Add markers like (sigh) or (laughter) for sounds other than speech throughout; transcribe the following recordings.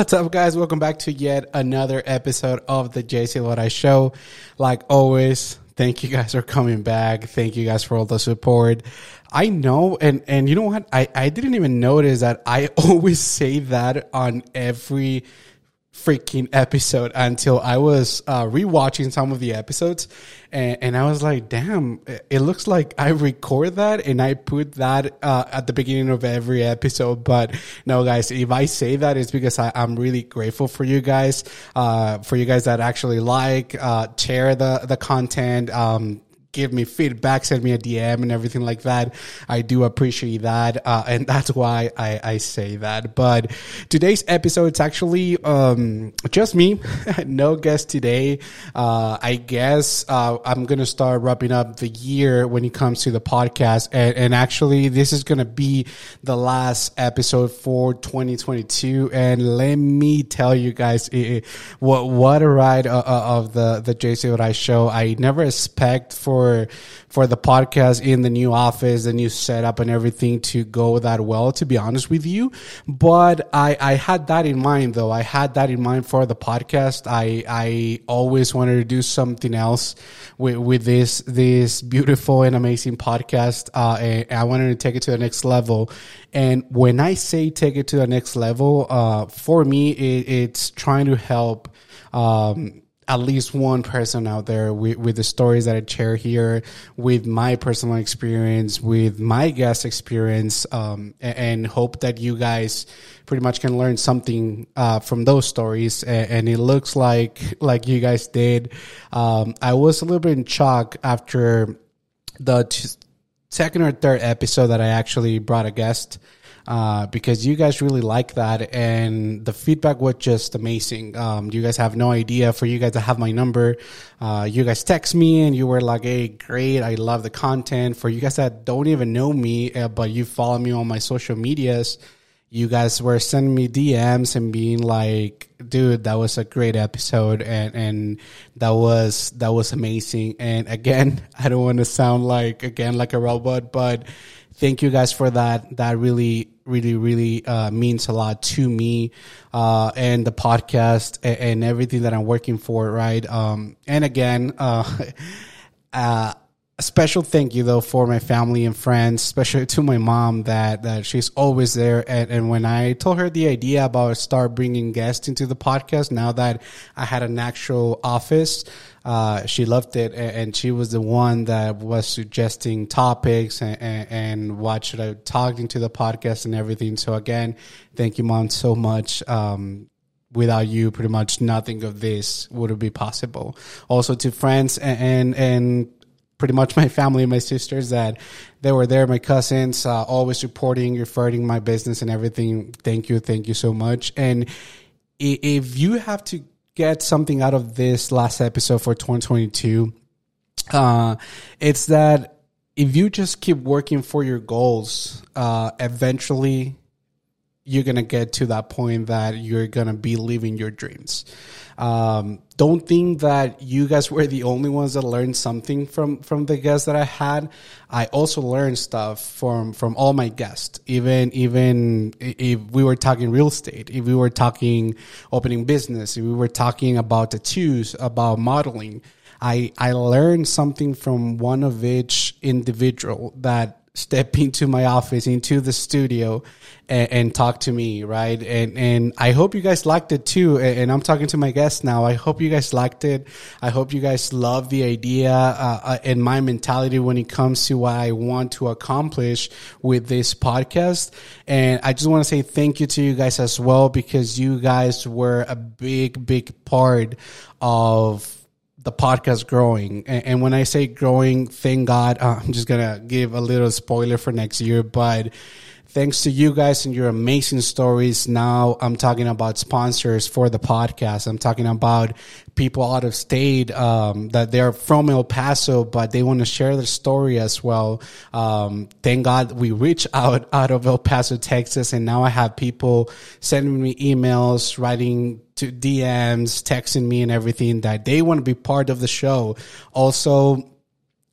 What's up, guys? Welcome back to yet another episode of the JC Lodi Show. Like always, thank you guys for coming back. Thank you guys for all the support. I know, and and you know what? I I didn't even notice that I (laughs) always say that on every freaking episode until I was uh, rewatching some of the episodes, and, and I was like, "Damn!" It looks like I record that and I put that uh, at the beginning of every episode. But no, guys, if I say that, it's because I, am really grateful for you guys, uh, for you guys that actually like, uh, share the the content. Um, give me feedback, send me a DM and everything like that. I do appreciate that. Uh, and that's why I, I say that. But today's episode, it's actually, um, just me. (laughs) no guest today. Uh, I guess, uh, I'm going to start wrapping up the year when it comes to the podcast. And, and actually, this is going to be the last episode for 2022. And let me tell you guys, it, what, what a ride uh, uh, of the, the JC Rai show. I never expect for for for the podcast in the new office, the new setup, and everything to go that well. To be honest with you, but I I had that in mind though. I had that in mind for the podcast. I I always wanted to do something else with with this this beautiful and amazing podcast. Uh, and I wanted to take it to the next level. And when I say take it to the next level, uh, for me, it, it's trying to help. Um, at least one person out there with, with the stories that I share here, with my personal experience, with my guest experience, um, and, and, hope that you guys pretty much can learn something uh, from those stories. And, and, it looks like like you guys did. Um, I was a little bit in shock after the t- second or third episode that I actually brought a guest uh, because you guys really like that and the feedback was just amazing. Um, you guys have no idea for you guys to have my number. Uh, you guys text me and you were like, Hey, great. I love the content for you guys that don't even know me, uh, but you follow me on my social medias. You guys were sending me DMs and being like, dude, that was a great episode and, and that was, that was amazing. And again, (laughs) I don't want to sound like, again, like a robot, but thank you guys for that. That really, really, really uh, means a lot to me uh, and the podcast and, and, everything that I'm working for. Right. Um, and again, uh, (laughs) uh, a special thank you though for my family and friends, especially to my mom that, that she's always there. And, and when I told her the idea about start bringing guests into the podcast, now that I had an actual office, uh, she loved it, and, she was the one that was suggesting topics and, and, and, what should I talk into the podcast and everything. So again, thank you, mom, so much. Um, without you, pretty much nothing of this would be possible. Also to friends and, and, and pretty much my family, my sisters that they were there, my cousins, uh, always supporting, referring my business and everything. Thank you. Thank you so much. And if you have to get something out of this last episode for 2022, uh, it's that if you just keep working for your goals, uh, eventually you're gonna get to that point that you're gonna be living your dreams. Um, don't think that you guys were the only ones that learned something from from the guests that I had. I also learned stuff from from all my guests. Even even if we were talking real estate, if we were talking opening business, if we were talking about tattoos, about modeling, I I learned something from one of each individual that step into my office, into the studio, and, and, talk to me, right? And and I hope you guys liked it too. And, and, I'm talking to my guests now. I hope you guys liked it. I hope you guys love the idea uh, uh, and my mentality when it comes to what I want to accomplish with this podcast. And I just want to say thank you to you guys as well because you guys were a big, big part of the podcast growing. And, and, when I say growing, thank God, uh, I'm just going to give a little spoiler for next year, but thanks to you guys and your amazing stories. Now I'm talking about sponsors for the podcast. I'm talking about people out of state um, that they're from El Paso, but they want to share their story as well. Um, thank God we reached (laughs) out out of El Paso, Texas, and now I have people sending me emails, writing to DMs, texting me, and everything that they want to be part of the show. Also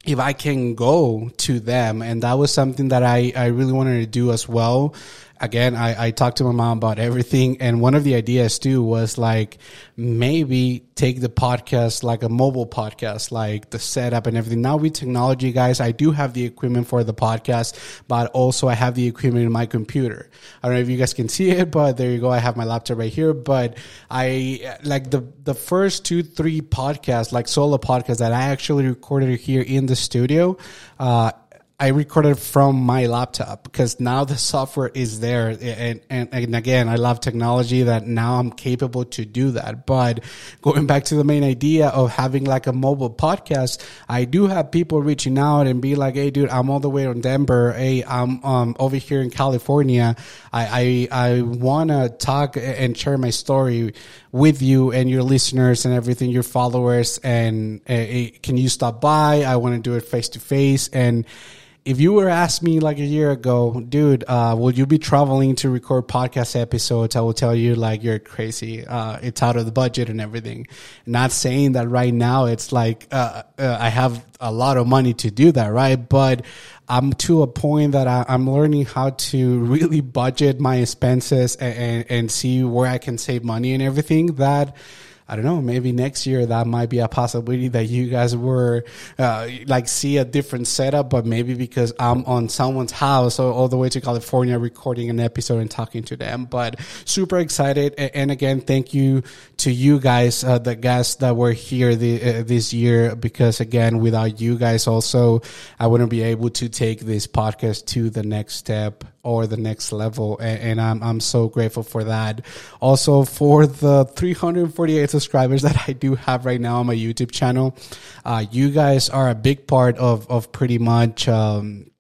if I can go to them. And that was something that I, I really wanted to do as well. Again, I, I talked to my mom about everything. And one of the ideas too was like maybe take the podcast like a mobile podcast, like the setup and everything. Now with technology, guys, I do have the equipment for the podcast, but also I have the equipment in my computer. I don't know if you guys can see (laughs) it, but there you go. I have my laptop right here. But I like the the first two, three podcasts, like solo podcasts that I actually recorded here in the studio. Uh, I recorded from my laptop because now the software is there. And, and, and, again, I love technology that now I'm capable to do that. But going back to the main idea of having like a mobile podcast, I do have people reaching out and be like, Hey, dude, I'm all the way in Denver. Hey, I'm, um, over here in California. I, I, I want to talk and share my story with you and your listeners and everything, your followers. And uh, can you stop by? I want to do it face to face. And, if you were asked me like a year ago, dude, uh, will you be traveling to record podcast episodes? I will tell you like you're crazy. Uh, it's out of the budget and everything. Not saying that right now it's like uh, uh I have a lot of money to do that, right? But I'm to a point that I, am learning how to really budget my expenses and, and, and see where I can save money and everything. That I don't know, maybe next year that might be a possibility that you guys were uh, like see a different setup, but maybe because I'm on someone's house all the way to California recording an episode and talking to them. But super excited. And again, thank you to you guys, uh, the guests that were here the, uh, this year, because again, without you guys also, I wouldn't be able to take this podcast to the next step or the next level. And, and, I'm, I'm so grateful for that. Also for the 348 subscribers that I do have right now on my YouTube channel. Uh, you guys are a big part of, of pretty much, um,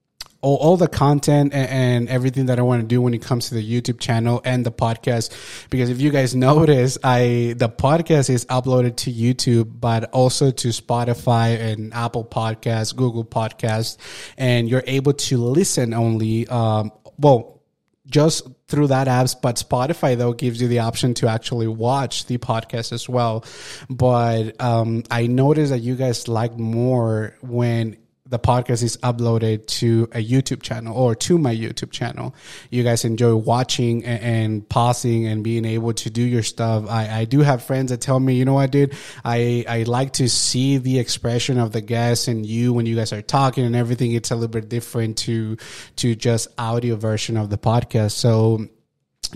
all, all the content and, and, everything that I want to do when it comes to the YouTube channel and the podcast. Because if you guys notice, I, the podcast is uploaded to YouTube, but also to Spotify and Apple Podcasts, Google Podcasts, and you're able to listen only, um, well, just through that apps, but Spotify though gives you the option to actually watch the podcast as well. But um, I noticed that you guys like more when the podcast is uploaded to a YouTube channel or to my YouTube channel. You guys enjoy watching and, and pausing and being able to do your stuff. I, I do have friends that tell me, you know what, dude, I, I like to see the expression of the guests and you when you guys are talking and everything. It's a little bit different to, to just audio version of the podcast. So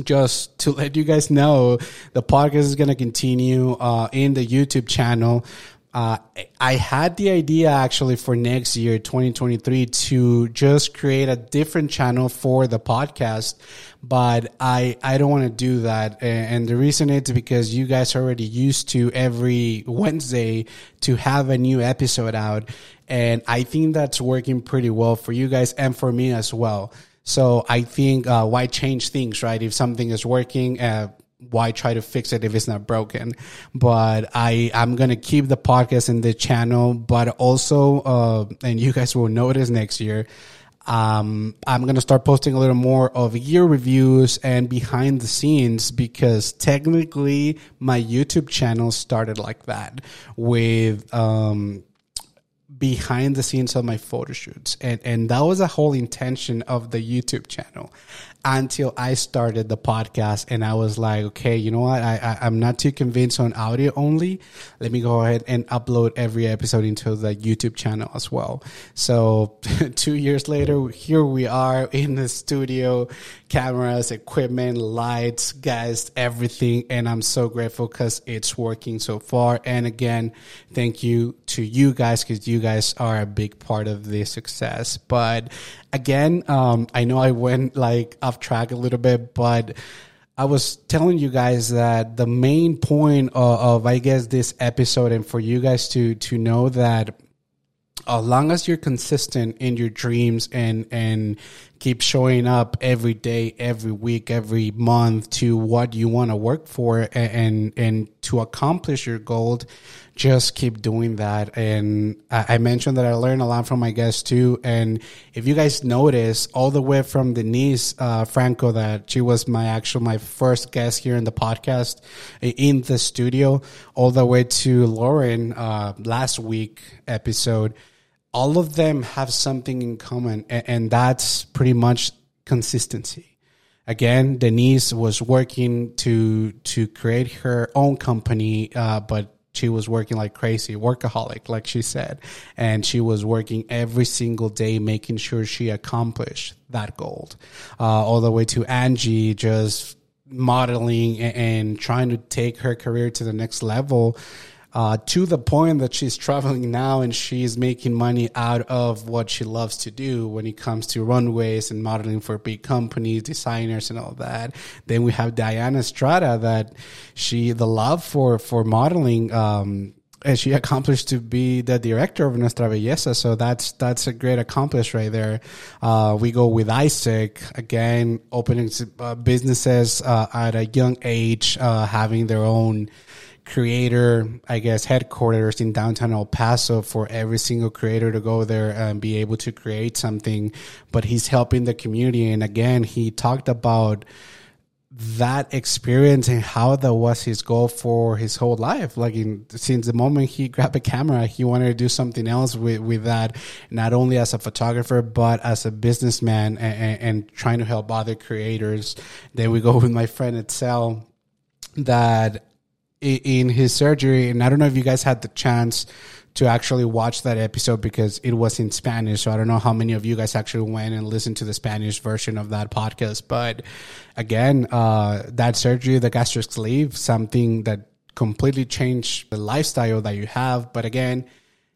just to let you guys know, the podcast is going to continue uh, in the YouTube channel uh, I had the idea actually for next year, 2023, to just create a different channel for the podcast, but I, I don't want to do that. And the reason is because you guys are already used to every Wednesday to have a new episode out. And I think that's working pretty well for you guys and for me as well. So I think, uh, why change things, right? If something is working, uh, why try to fix it if it's not broken? But I, I'm going to keep the podcast in the channel, but also, uh, and you guys will notice next year, um, I'm going to start posting a little more of year reviews and behind the scenes because technically my YouTube channel started like that with, um, behind the scenes of my photo shoots. And, and that was a whole intention of the YouTube channel until I started the podcast and I was like, okay, you know what? I, I, am not too convinced on audio only. Let me go ahead and upload every episode into the YouTube channel as well. So (laughs) two years later, here we are in the studio, cameras, equipment, lights, guys, everything. And I'm so grateful because it's working so far. And again, thank you to you guys because you guys are a big part of the success. But again, um, I know I went like off track a little bit, but I was telling you guys that the main point of, of, I guess this episode and for you guys to to know that as long as you're consistent in your dreams and and keep showing up every day, every week, every month to what you want to work for and, and, to accomplish your goal, just keep doing that. And I, I, mentioned that I learned a lot from my guests too. And if you guys notice, all the way from Denise uh, Franco, that she was my actual my first guest here in the podcast in the studio, all the way to Lauren uh, last week episode all of them have something in common, and, and that's pretty much consistency. again, Denise was working to to create her own company, uh, but she was working like crazy, workaholic, like she said, and she was working every single day, making sure she accomplished that goal. Uh, all the way to Angie, just modeling and, and trying to take her career to the next level uh, to the point that she's traveling now and she's making money out of what she loves to do when it comes to runways and modeling for big companies, designers, and all that. Then we have Diana Estrada that she the love for for modeling. Um, and she accomplished to be the director of Nuestra Belleza. So that's that's a great accomplishment right there. Uh, we go with Isaac again, opening uh, businesses uh, at a young age, uh, having their own creator, I guess, headquarters in downtown El Paso for every single creator to go there and be able to create something. But he's helping the community. And again, he talked about that experience and how that was his goal for his whole life. Like in, since the moment he grabbed a camera, he wanted to do something else with, with that, not only as a photographer, but as a businessman and, and, and trying to help other creators. Then we go with my friend Itzel that in his surgery, and I don't know if you guys had the chance to actually watch that episode because it was in Spanish. So I don't know how many of you guys actually went and listened to the Spanish version of that podcast. But again, uh, that surgery, the gastric sleeve, something that completely changed the lifestyle that you have. But again,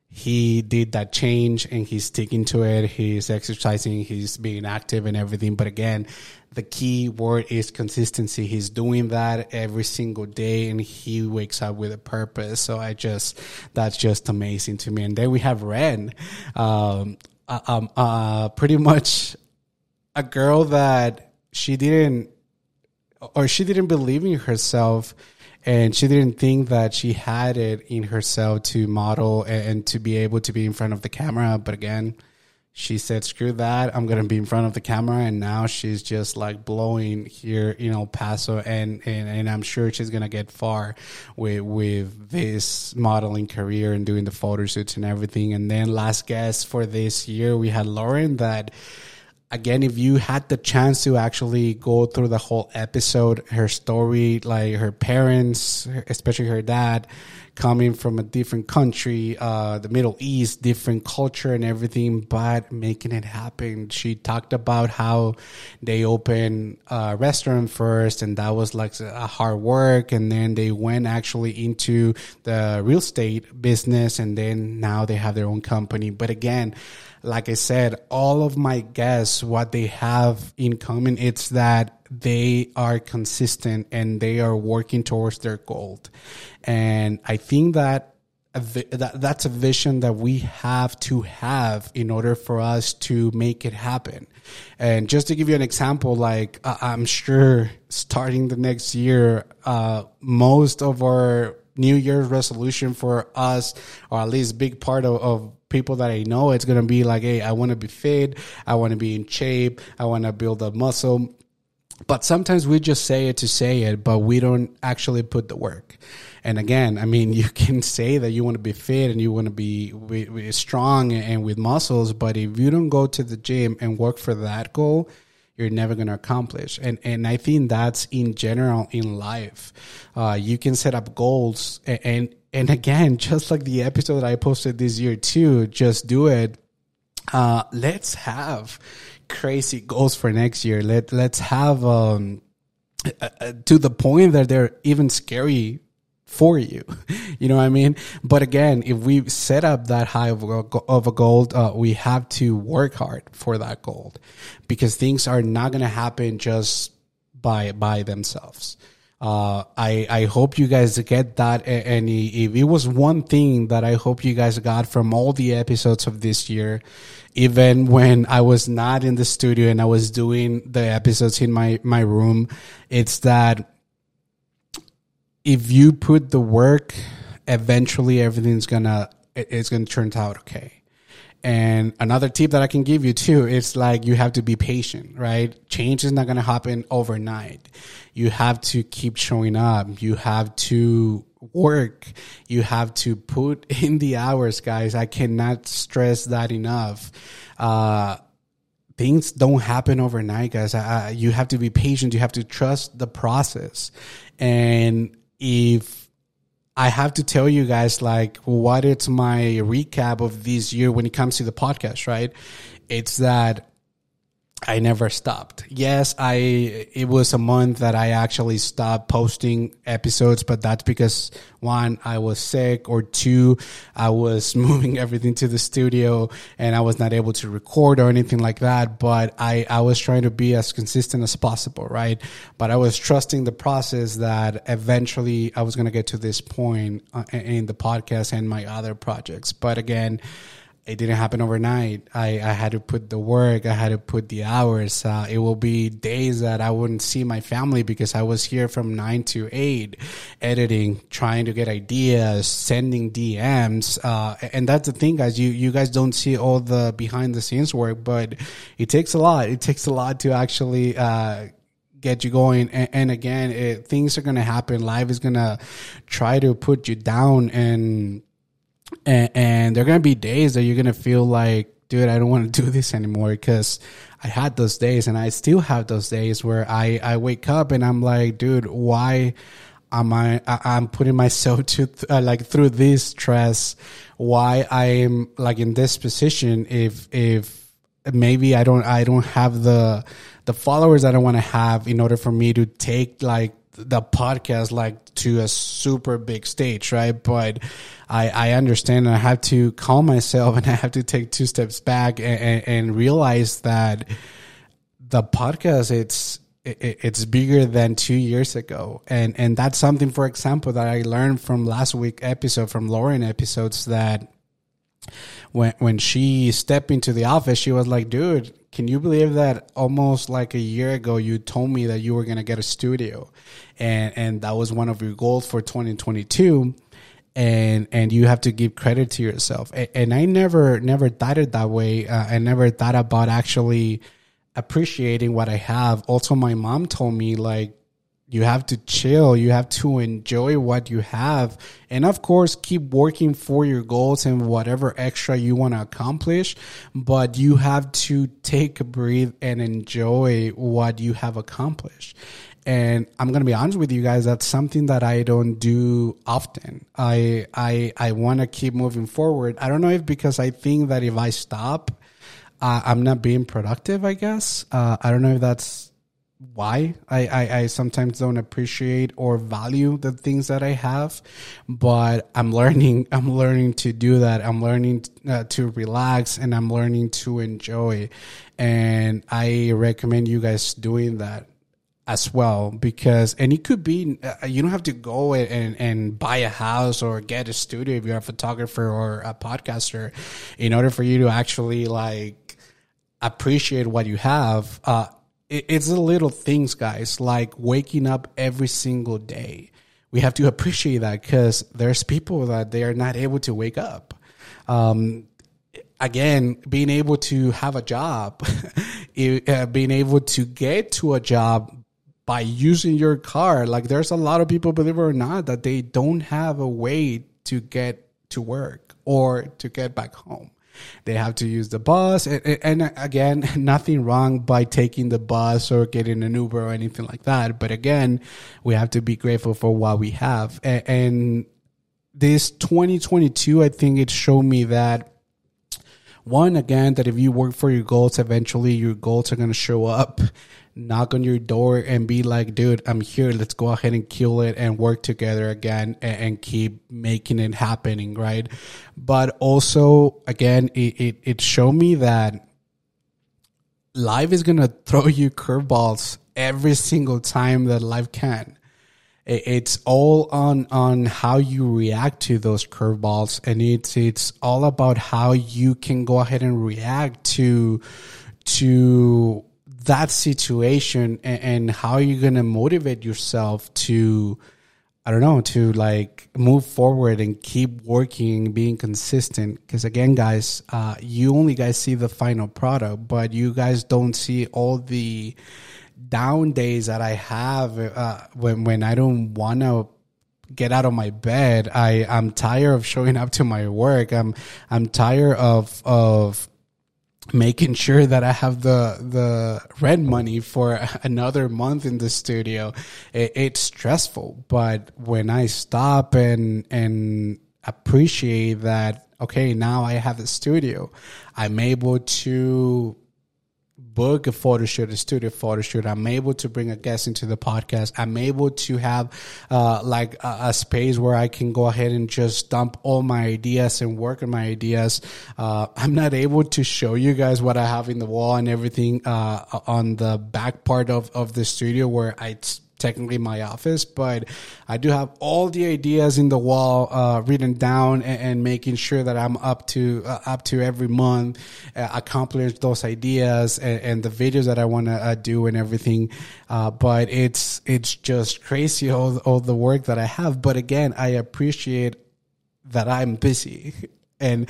he did that change and he's sticking to it. He's exercising, he's being active and everything. But again, the key word is consistency. He's doing that every single day and he wakes up with a purpose. So I just, that's just amazing to me. And then we have Ren, um, uh, uh, pretty much a girl that she didn't, or she didn't believe in herself and she didn't think that she had it in herself to model and, to be able to be in front of the camera. But again, she said, screw that. I'm to be in front of the camera. And now she's just like blowing here you know, Paso. And, and, and I'm sure she's to get far with, with this modeling career and doing the photo shoots and everything. And then last guest for this year, we had Lauren that, again, if you had the chance to actually go through the whole episode, her story, like her parents, especially her dad, coming from a different country, uh, the Middle East, different culture and everything, but making it happen. She talked about how they opened a restaurant first and that was like a hard work. And then they went actually into the real estate business and then now they have their own company. But again, like I said, all of my guests, what they have in common, it's that they are consistent and they are working towards their goal. And I think that that that's a vision that we have to have in order for us to make it happen. And just to give you an example, like I'm sure starting the next year, uh, most of our New Year's resolution for us, or at least big part of, of people that I know, it's going to be like, hey, I want to be fit. I want to be in shape. I want to build a muscle. But sometimes we just say it to say it, but we don't actually put the work. And again, I mean, (laughs) you can say that you want to be fit and you want to be strong and with muscles, but if you don't go to the gym and work for that goal, you're never going to accomplish. And and I think that's in general in life. Uh, you can set up goals and, and and again, just like the episode that I posted this year too, just do it. Uh, let's have crazy goals for next year. Let let's have um, uh, uh, to the point that they're even scary for you. (laughs) You know what I mean? But again, if we set up that high of a, of a goal, uh, we have to work hard for that goal because things are not going to happen just by by themselves. Uh, I, I hope you guys get that. And if it was one thing that I hope you guys got from all the episodes of this year, even when I was not in the studio and I was doing the episodes in my, my room, it's that if you put the work, eventually everything's gonna, it's gonna turn out okay. And another tip that I can give you too, it's like you have to be patient, right? Change is not going to happen overnight. You have to keep showing up. You have to work. You have to put (laughs) in the hours, guys. I cannot stress that enough. Uh, things don't happen overnight, guys. Uh, you have to be patient. You have to trust the process. And if I have to tell you guys, like, what it's my recap of this year when it comes to the podcast, right? It's that I never stopped. Yes, I it was a month that I actually stopped posting episodes, but that's because one, I was sick, or two, I was (laughs) moving everything to the studio and I was not able to record or anything like that. But I, I was trying to be as consistent as possible, right? But I was trusting the process that eventually I was going to get to this point uh, in the podcast and my other projects. But again, it didn't happen overnight. I, I had to put the work, I had to put the hours. Uh, it will be days that I wouldn't see my family because I was here from nine to eight, editing, trying to get ideas, sending DMs. Uh, and that's the thing, guys. You, you guys don't see all the behind the scenes work, but it takes a lot. It takes a lot to actually, uh, get you going. And, and again, it, things are going to happen. Life is going to try to put you down and, and, and there are gonna be days that you're gonna feel like, dude, I don't want to do this anymore because I had those days, and I still have those days where I I wake up and I'm like, dude, why? am I, I'm putting myself (laughs) to uh, like through this stress. Why I'm like in this position if if maybe I don't I don't have the the followers that I want to have in order for me to take like the podcast like to a super big stage, right? But I, I understand and I have to calm myself and (laughs) I have to take two steps back and, and, realize that the podcast, it's, it, it's bigger than two years ago. And, and that's something, for example, that I learned from last week episode, from Lauren episodes that when, when she stepped into the office, she was like, dude, can you believe that almost like a year ago you told me that you were going to get a studio and and that was one of your goals for 2022 and and you have to give credit to yourself. And, and i never never thought it that way. Uh, i never thought about actually appreciating what i have. Also my mom told me like you have to chill you have to enjoy what you have and of course keep working for your goals and whatever extra you want to accomplish but you have to take a breathe and enjoy what you have accomplished and I'm gonna be honest with you guys. That's something that I don't do often. I I I want to keep moving forward. I don't know if because I think that if I stop, uh, I'm not being productive. I guess uh, I don't know if that's why I, I, I sometimes don't appreciate or value the things that I have, but I'm learning, (laughs) I'm learning to do that. I'm learning uh, to relax and I'm learning to enjoy. And I recommend you guys doing that as well because and it could be uh, you don't have to go and and buy a house or get a studio if you're a photographer or a podcaster in order for you to actually like appreciate what you have uh it's the little things, guys, like waking up every single day. We have to (laughs) appreciate that because there's people that they are not able to wake up. Um, again, being able to have a job, (laughs) uh, being able to get to a job by using your car. Like there's a lot of people, believe it or not, that they don't have a way to get to work or to get back home. They have to use the bus. And, and, again, (laughs) nothing wrong by taking the bus or getting an Uber or anything like that. But again, we have to be grateful for what we have. And, this 2022, I think it showed me that one, again, that if you work for your goals, eventually your goals are going to show up knock on your door and be like, dude, I'm here. Let's go ahead and kill it and work together again and, and keep making it happening. Right. But also, again, it, it, it showed me that life is going (laughs) to throw you curveballs every single time that life can. It's all on, on how you react to those curveballs. And it's, it's all about how you can go ahead and react to, to that situation and, and how you're going to motivate yourself to I don't know, to like move forward and keep working, being consistent. Because again, guys, uh, you only guys see the final product, but you guys don't see all the down days that I have uh, when when I don't want to get out of my bed. I I'm tired of showing up to my work. I'm I'm tired of of making sure that I have the the rent money for another month in the studio. It, it's stressful, but when I stop and and appreciate that, okay, now I have the studio, I'm able to book a photo shoot, a studio photo shoot. I'm able to bring a guest into the podcast. I'm able to have uh, like a, a, space where I can go ahead and just dump all my ideas and work on my ideas. Uh, I'm not able to show you guys what I have in the wall and everything uh, on the back part of, of the studio where I technically my office, but I do have all the ideas in the wall uh, written down and, and, making sure that I'm up to uh, up to every month uh, accomplish those ideas and, and, the videos that I want to uh, do and everything. Uh, but it's it's just crazy all all the work that I have. But again, I appreciate that I'm busy (laughs) and.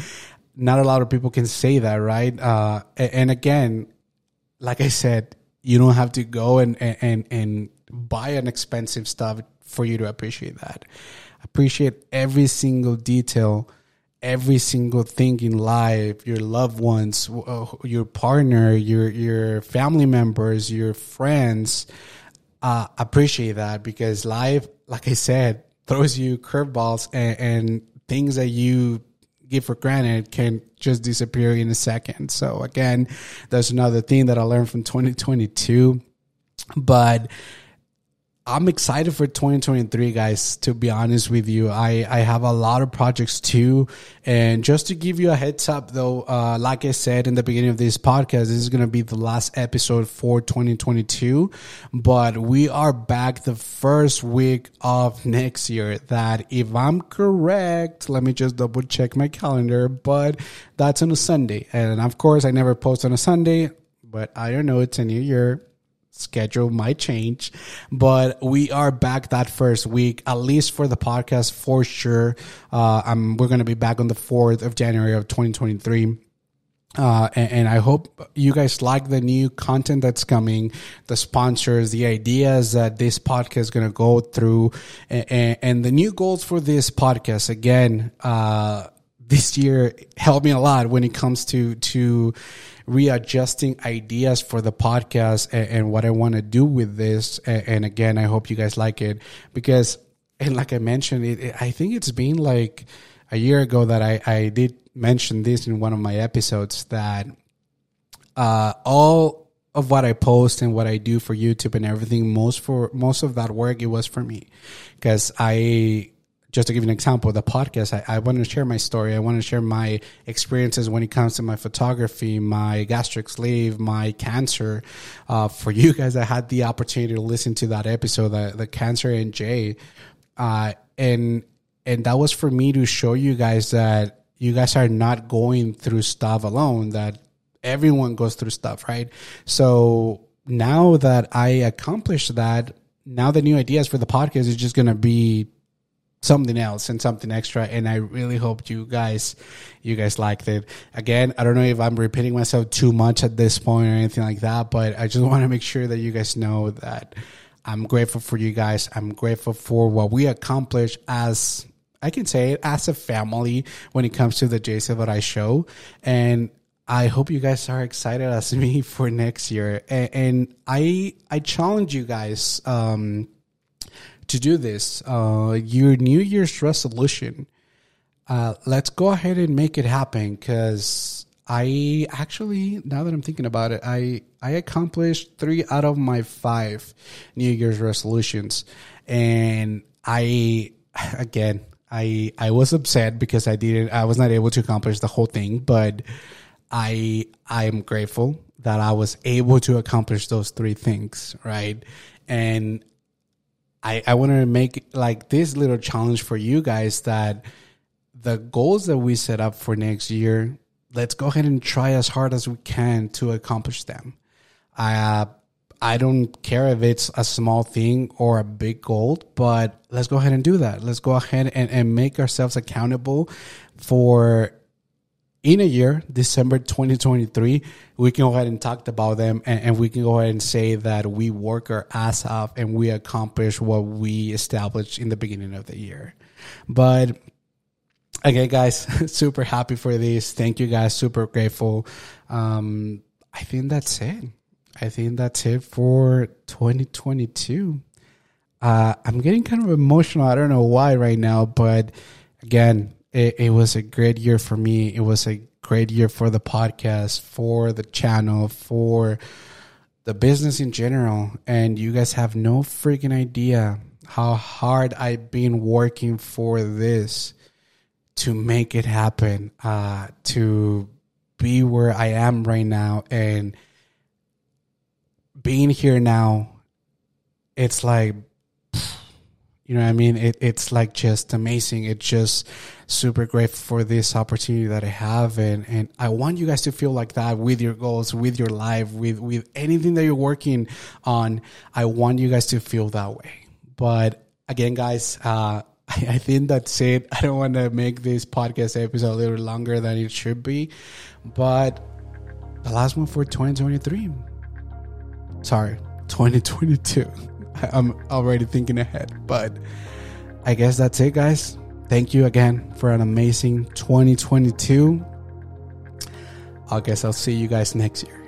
Not a lot of people can say that, right? Uh, and again, like I said, you don't have to go and and and buy an expensive stuff for you to appreciate that. Appreciate every single detail, every single thing in life, your loved ones, uh, your partner, your your family members, your friends. Uh, appreciate that because life, like I said, throws you curveballs and, and things that you give for granted can just disappear in a second. So again, that's another thing that I learned from 2022. But I'm excited for 2023, guys. To be honest with you, I, I have a lot of projects too. And just to give you a heads up though, uh, like I said in the beginning of this podcast, this is going to be the last episode for 2022, but we are back the first week of next year that if I'm correct, let me just double check my calendar, but that's on a Sunday. And of course, I never post on a Sunday, but I don't know. It's a new year schedule might change, but we are back that first week, at least for the podcast for sure. Uh, I'm, we're going to be back on the 4th of January of 2023. Uh, and, and, I hope you guys like the new content that's coming, the sponsors, the ideas that this podcast is going to go through, and, and, the new goals for this podcast. Again, uh, this year helped me a lot when it comes to to readjusting ideas for the podcast and, and what I want to do with this. And, and, again, I hope you guys like it because, and like I mentioned, it, it, I think it's been like a year ago that I, I did mention this in one of my episodes that uh, all of what I post and what I do for YouTube and everything, most for most of that work, it was for me because I just to give you an example, the podcast, I, I want to share my story. I want to share my experiences when it comes to my photography, my gastric sleeve, my cancer. Uh, for you guys I had the opportunity to listen to that episode, the, the cancer and Jay, uh, and and that was for me to show you guys that you guys are not going through stuff alone. That everyone goes through stuff, right? So now that I accomplished that, now the new ideas for the podcast is just going to be something else and something extra and i really hope you guys you guys liked it. Again i don't know if i'm repeating myself too much at this point or anything like that but i just (laughs) want to make sure that you guys know that i'm grateful for you guys. I'm grateful for what we accomplished as i can say it as a family when it comes to the jason that i show. And I hope you guys are excited as (laughs) me for next year, and, and I I challenge you guys um, to do this, uh, your New Year's resolution, uh, let's go ahead and make it happen because I actually, now that I'm thinking about it, I, I accomplished three out of my five New Year's resolutions. And I, (sighs) again, I, I was upset because I didn't, I was not able to accomplish the whole thing, but I, I am grateful that I was able to accomplish those three things, right? And I, I want to make like this little challenge for you guys that the goals that we set up for next year, let's go ahead and try as hard as we can to accomplish them. I, uh, I don't care if it's a small thing or a big goal, but let's go ahead and do that. Let's go ahead and, and make ourselves accountable for in a year, December 2023, we can go ahead and talk about them and, and, we can go ahead and say that we work our ass off and we accomplish what we established in the beginning of the year. But again, guys, (laughs) super happy for this. Thank you guys. Super grateful. Um, I think that's it. I think that's it for 2022. Uh, I'm getting kind of emotional. I don't know why right now, but again, it, it was a great year for me. It was a great year for the podcast, for the channel, for the business in general. And you guys have no freaking idea how hard I've been working for this to make it happen, uh, to be where I am right now and being here now. It's like, you know what I mean? It, it's like just amazing. It's just super grateful for this opportunity that I have. And, and I want you guys to feel like that with your goals, with your life, with, with anything that you're working on. I want you guys to feel that way. But again, guys, uh, (laughs) I, I think that's it. I don't want to make this podcast episode a little longer than it should be, but the last one for 2023. Sorry, 2022. (laughs) I'm already thinking ahead, but I guess that's it, guys. Thank you again for an amazing 2022. I guess I'll see you guys next year.